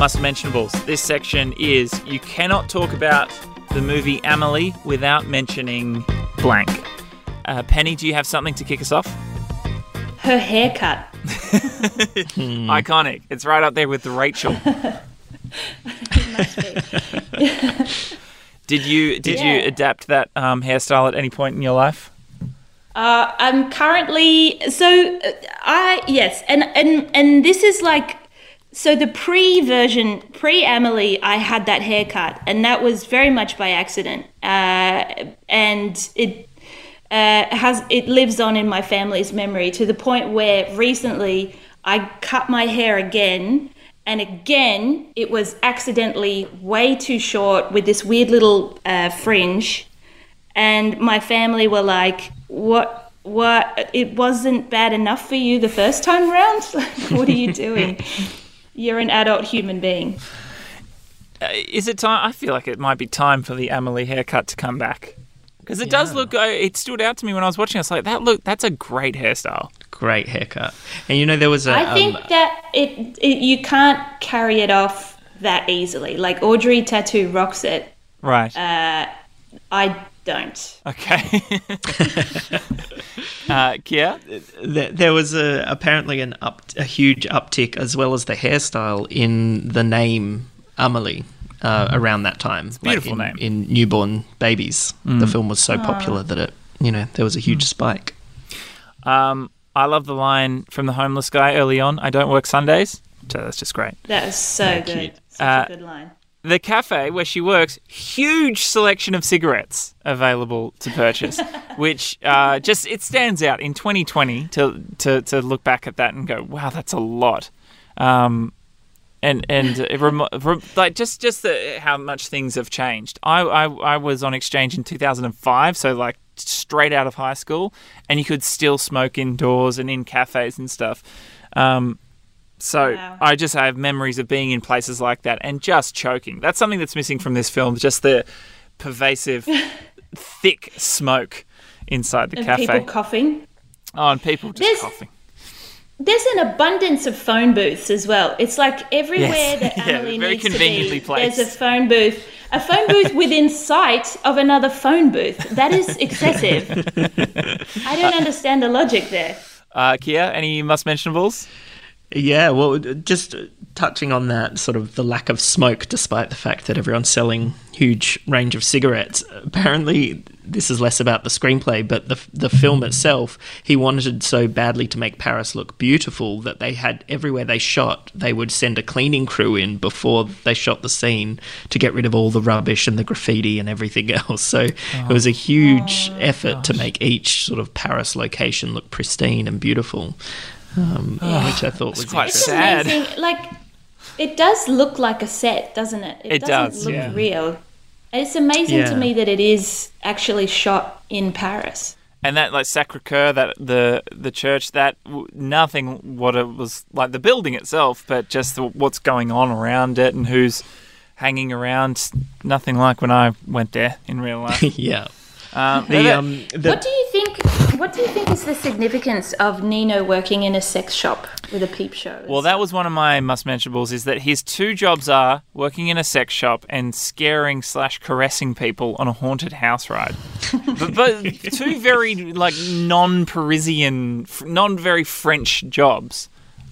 Must mentionables. This section is you cannot talk about the movie Amelie without mentioning blank. Uh, Penny, do you have something to kick us off? Her haircut. Iconic. It's right up there with the Rachel. It must be. Did you did Yeah. you adapt that um, hairstyle at any point in your life? Uh, I'm currently so uh, I yes, and and and this is like so the pre version pre Amelie I had that haircut, and that was very much by accident, uh, and it uh, has it lives on in my family's memory to the point where recently I cut my hair again. And again, it was accidentally way too short with this weird little uh, fringe and my family were like, "What? What? It wasn't bad enough for you the first time round. What are you doing? You're an adult human being." Uh, is it time? I feel like it might be time for the Amelie haircut to come back because it does look. Uh, it stood out to me when I was watching. I was like, "That look. That's a great hairstyle." Great haircut. And you know there was a I think um, that it, it you can't carry it off that easily. Like Audrey Tautou rocks it. Right. Uh, I don't. okay. uh, Kia. there, there was a apparently an up a huge uptick as well as the hairstyle in the name Amelie uh, around that time. It's beautiful in, name. in newborn babies. The film was so popular that it you know there was a huge spike. Um, I love the line from the homeless guy early on. I don't work Sundays. So that's just great. That is so good. cute. Such Uh, a good line. The cafe where she works, huge selection of cigarettes available to purchase, which uh, just it stands out in 2020 to, to to look back at that and go, wow, that's a lot. Um, and and it remo- rem- like just just the, how much things have changed. I, I I was on exchange in 2005, so like straight out of high school, and you could still smoke indoors and in cafes and stuff. Um, so Wow. I just have memories of being in places like that and just choking. That's something that's missing from this film. Just the pervasive, thick smoke inside the And cafe. people coughing. oh, and people just There's- coughing. There's an abundance of phone booths as well. It's like everywhere Yes. that Emily needs to be. placed. There's a phone booth, a phone booth within sight of another phone booth. That is excessive. I don't understand the logic there. Uh, Kia, any must mentionables? Yeah, well, just touching on that sort of the lack of smoke, despite the fact that everyone's selling huge range of cigarettes. Apparently, this is less about the screenplay, but the the film itself. He wanted so badly to make Paris look beautiful that they had everywhere they shot, they would send a cleaning crew in before they shot the scene to get rid of all the rubbish and the graffiti and everything else. So it was a huge oh, effort to make each sort of Paris location look pristine and beautiful. Um, which I thought was quite sad. amazing. Like, it does look like a set, doesn't it? It doesn't does, look yeah. real. It's amazing Yeah. to me that it is actually shot in Paris. And that like Sacre Coeur, that the the church, that w- nothing what it was like the building itself, but just the, what's going on around it and who's hanging around. Nothing like when I went there in real life. yeah. Um, The, um, the, What do you think? What do you think is the significance of Nino working in a sex shop with a peep show? Well, that was one of my must mentionables. Is that his two jobs are working in a sex shop and scaring slash caressing people on a haunted house ride. but, but two very like non-Parisian, non very French jobs.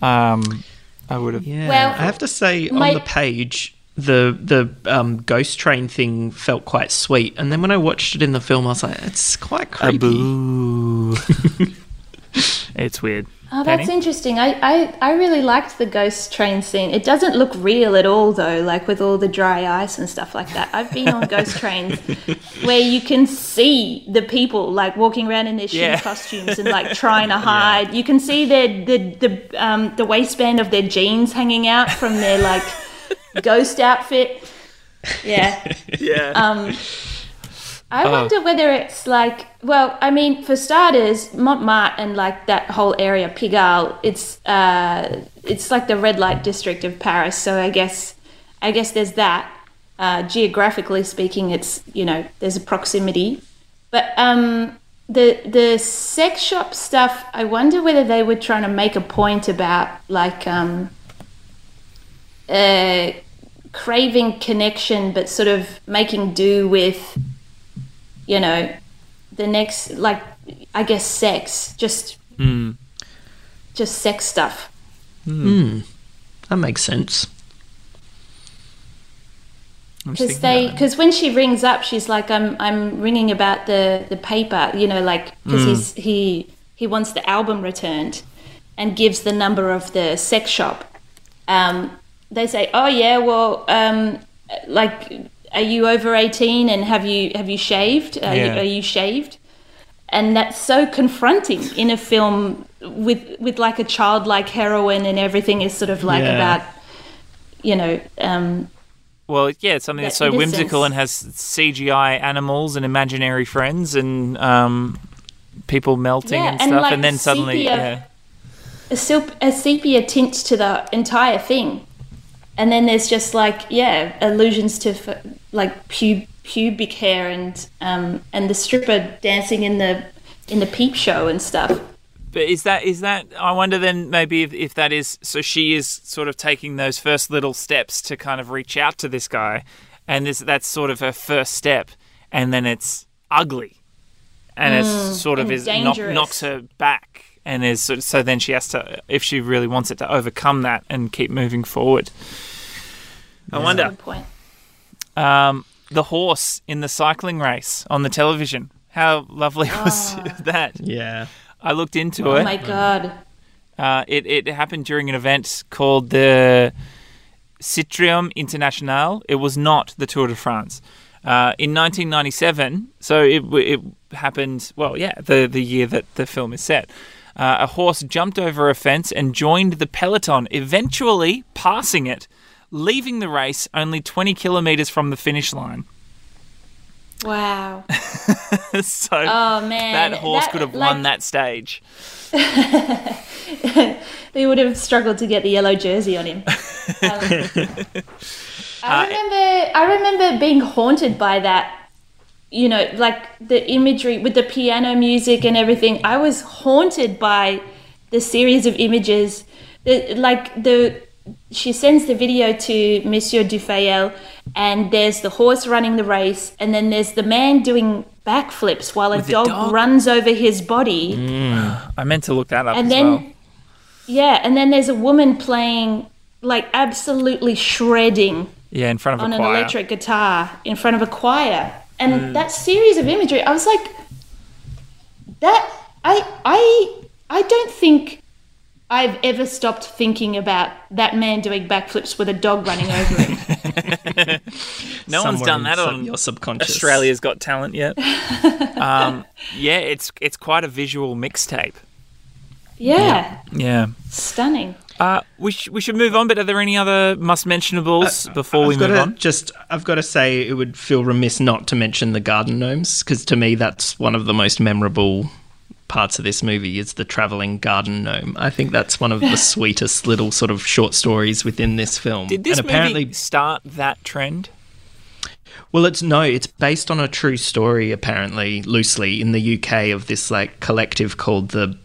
Um, I would have. yeah. Well, I have to say, my- on the page, the the um, ghost train thing felt quite sweet, and then when I watched it in the film, I was like, it's quite creepy. Boo. it's weird. Oh, that's Penny? interesting. I, I, I really liked the ghost train scene. It doesn't look real at all, though, like with all the dry ice and stuff like that. I've been on ghost trains where you can see the people like walking around in their shitty Yeah. costumes and like trying to hide. You can see their the the um, the waistband of their jeans hanging out from their like ghost outfit. Yeah. Yeah. Um, I Oh. wonder whether it's like, well, I mean, for starters, Montmartre and like that whole area, Pigalle, it's uh, it's like the red light district of Paris. So I guess, I guess there's that. Uh, geographically speaking, it's you know there's a proximity, but um, the the sex shop stuff. I wonder whether they were trying to make a point about like um, uh, craving connection, but sort of making do with, you know, the next, like, I guess, sex, just, just sex stuff. That makes sense. Because they, because when she rings up, she's like, "I'm, I'm ringing about the the paper," you know, like because he's he he wants the album returned, and gives the number of the sex shop. Um, they say, "Oh yeah, well, um, like, are you over eighteen and have you have you shaved? Are, Yeah. you, are you shaved?" And that's so confronting in a film with with like a childlike heroine and everything is sort of like Yeah. about, you know, um, Well, yeah, it's something that that's so whimsical and has CGI animals and imaginary friends and um, people melting Yeah, and and, stuff, like, and then suddenly, sepia- yeah, a sepia tint to the entire thing, and then there's just like yeah allusions to f- like pub- pubic hair and um, and the stripper dancing in the in the peep show and stuff. But is that is that? I wonder then maybe if, if that is so she is sort of taking those first little steps to kind of reach out to this guy, and this that's sort of her first step, and then it's ugly, and it's sort of is knock, knocks her back, and is sort of, so then she has to if she really wants it to overcome that and keep moving forward. I wonder Good point. um, the horse in the cycling race on the television. How lovely was that? Yeah. I looked into Oh it. Oh my god. Uh, it, it happened during an event called the Critérium International. It was not the Tour de France. Uh, in 1997, so it, it happened, well, yeah, the, the year that the film is set. Uh, a horse jumped over a fence and joined the peloton, eventually passing it, leaving the race only 20 kilometres from the finish line. Wow. so Oh man. that horse could have won that stage. They would have struggled to get the yellow jersey on him. Um, I remember. I remember being haunted by that. You know, like the imagery with the piano music and everything. I was haunted by the series of images. The, like the, she sends the video to Monsieur Dufayel, and there's the horse running the race, and then there's the man doing backflips while a With the dog, dog? runs over his body. Mm. I meant to look that up and then well. yeah and then there's a woman playing like absolutely shredding Yeah, in front of on a an electric guitar in front of a choir and Mm. that series of imagery i was like that i i i don't think i've ever stopped thinking about that man doing backflips with a dog running over him No one's done that on your subconscious. Australia's Got Talent yet. um, yeah, it's it's quite a visual mixtape. yeah, Yeah. stunning Uh, we sh- we should move on. But are there any other must mentionables before we I've move gotta on? Just, I've got to say, it would feel remiss not to mention the garden gnomes because to me, that's one of the most memorable parts of this movie is the traveling garden gnome. I think that's one of the sweetest little sort of short stories within this film. Did this and apparently, movie start that trend? well, it's no, it's based on a true story. Apparently, loosely in the UK of this like collective called the.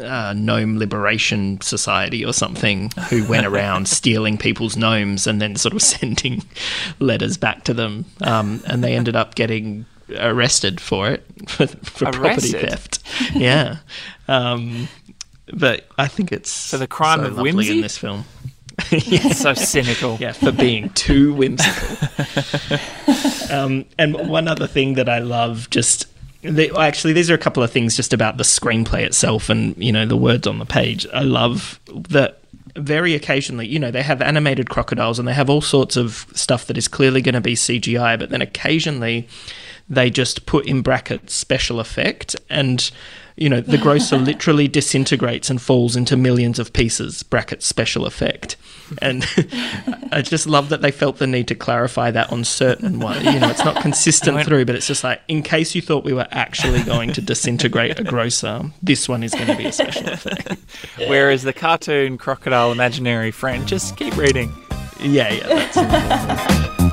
Uh, gnome Liberation Society or something, who went around stealing people's gnomes and then sort of sending letters back to them, um, and they ended up getting arrested for it for, for property theft. Yeah, um, but I think it's For the crime so of whimsy? in this film. So cynical. Yeah, for being too whimsical. um, and one other thing that I love, just actually, these are a couple of things just about the screenplay itself, and you know the words on the page. I love that very occasionally, you know, they have animated crocodiles and they have all sorts of stuff that is clearly going to be CGI, but then occasionally they just put in brackets special effect and you know the grocer literally disintegrates and falls into millions of pieces brackets special effect. And i just love that they felt the need to clarify that on certain one you know it's not consistent through but it's just like in case you thought we were actually going to disintegrate a grocer this one is going to be a special effect. Whereas the cartoon crocodile imaginary friend, just keep reading. yeah yeah that's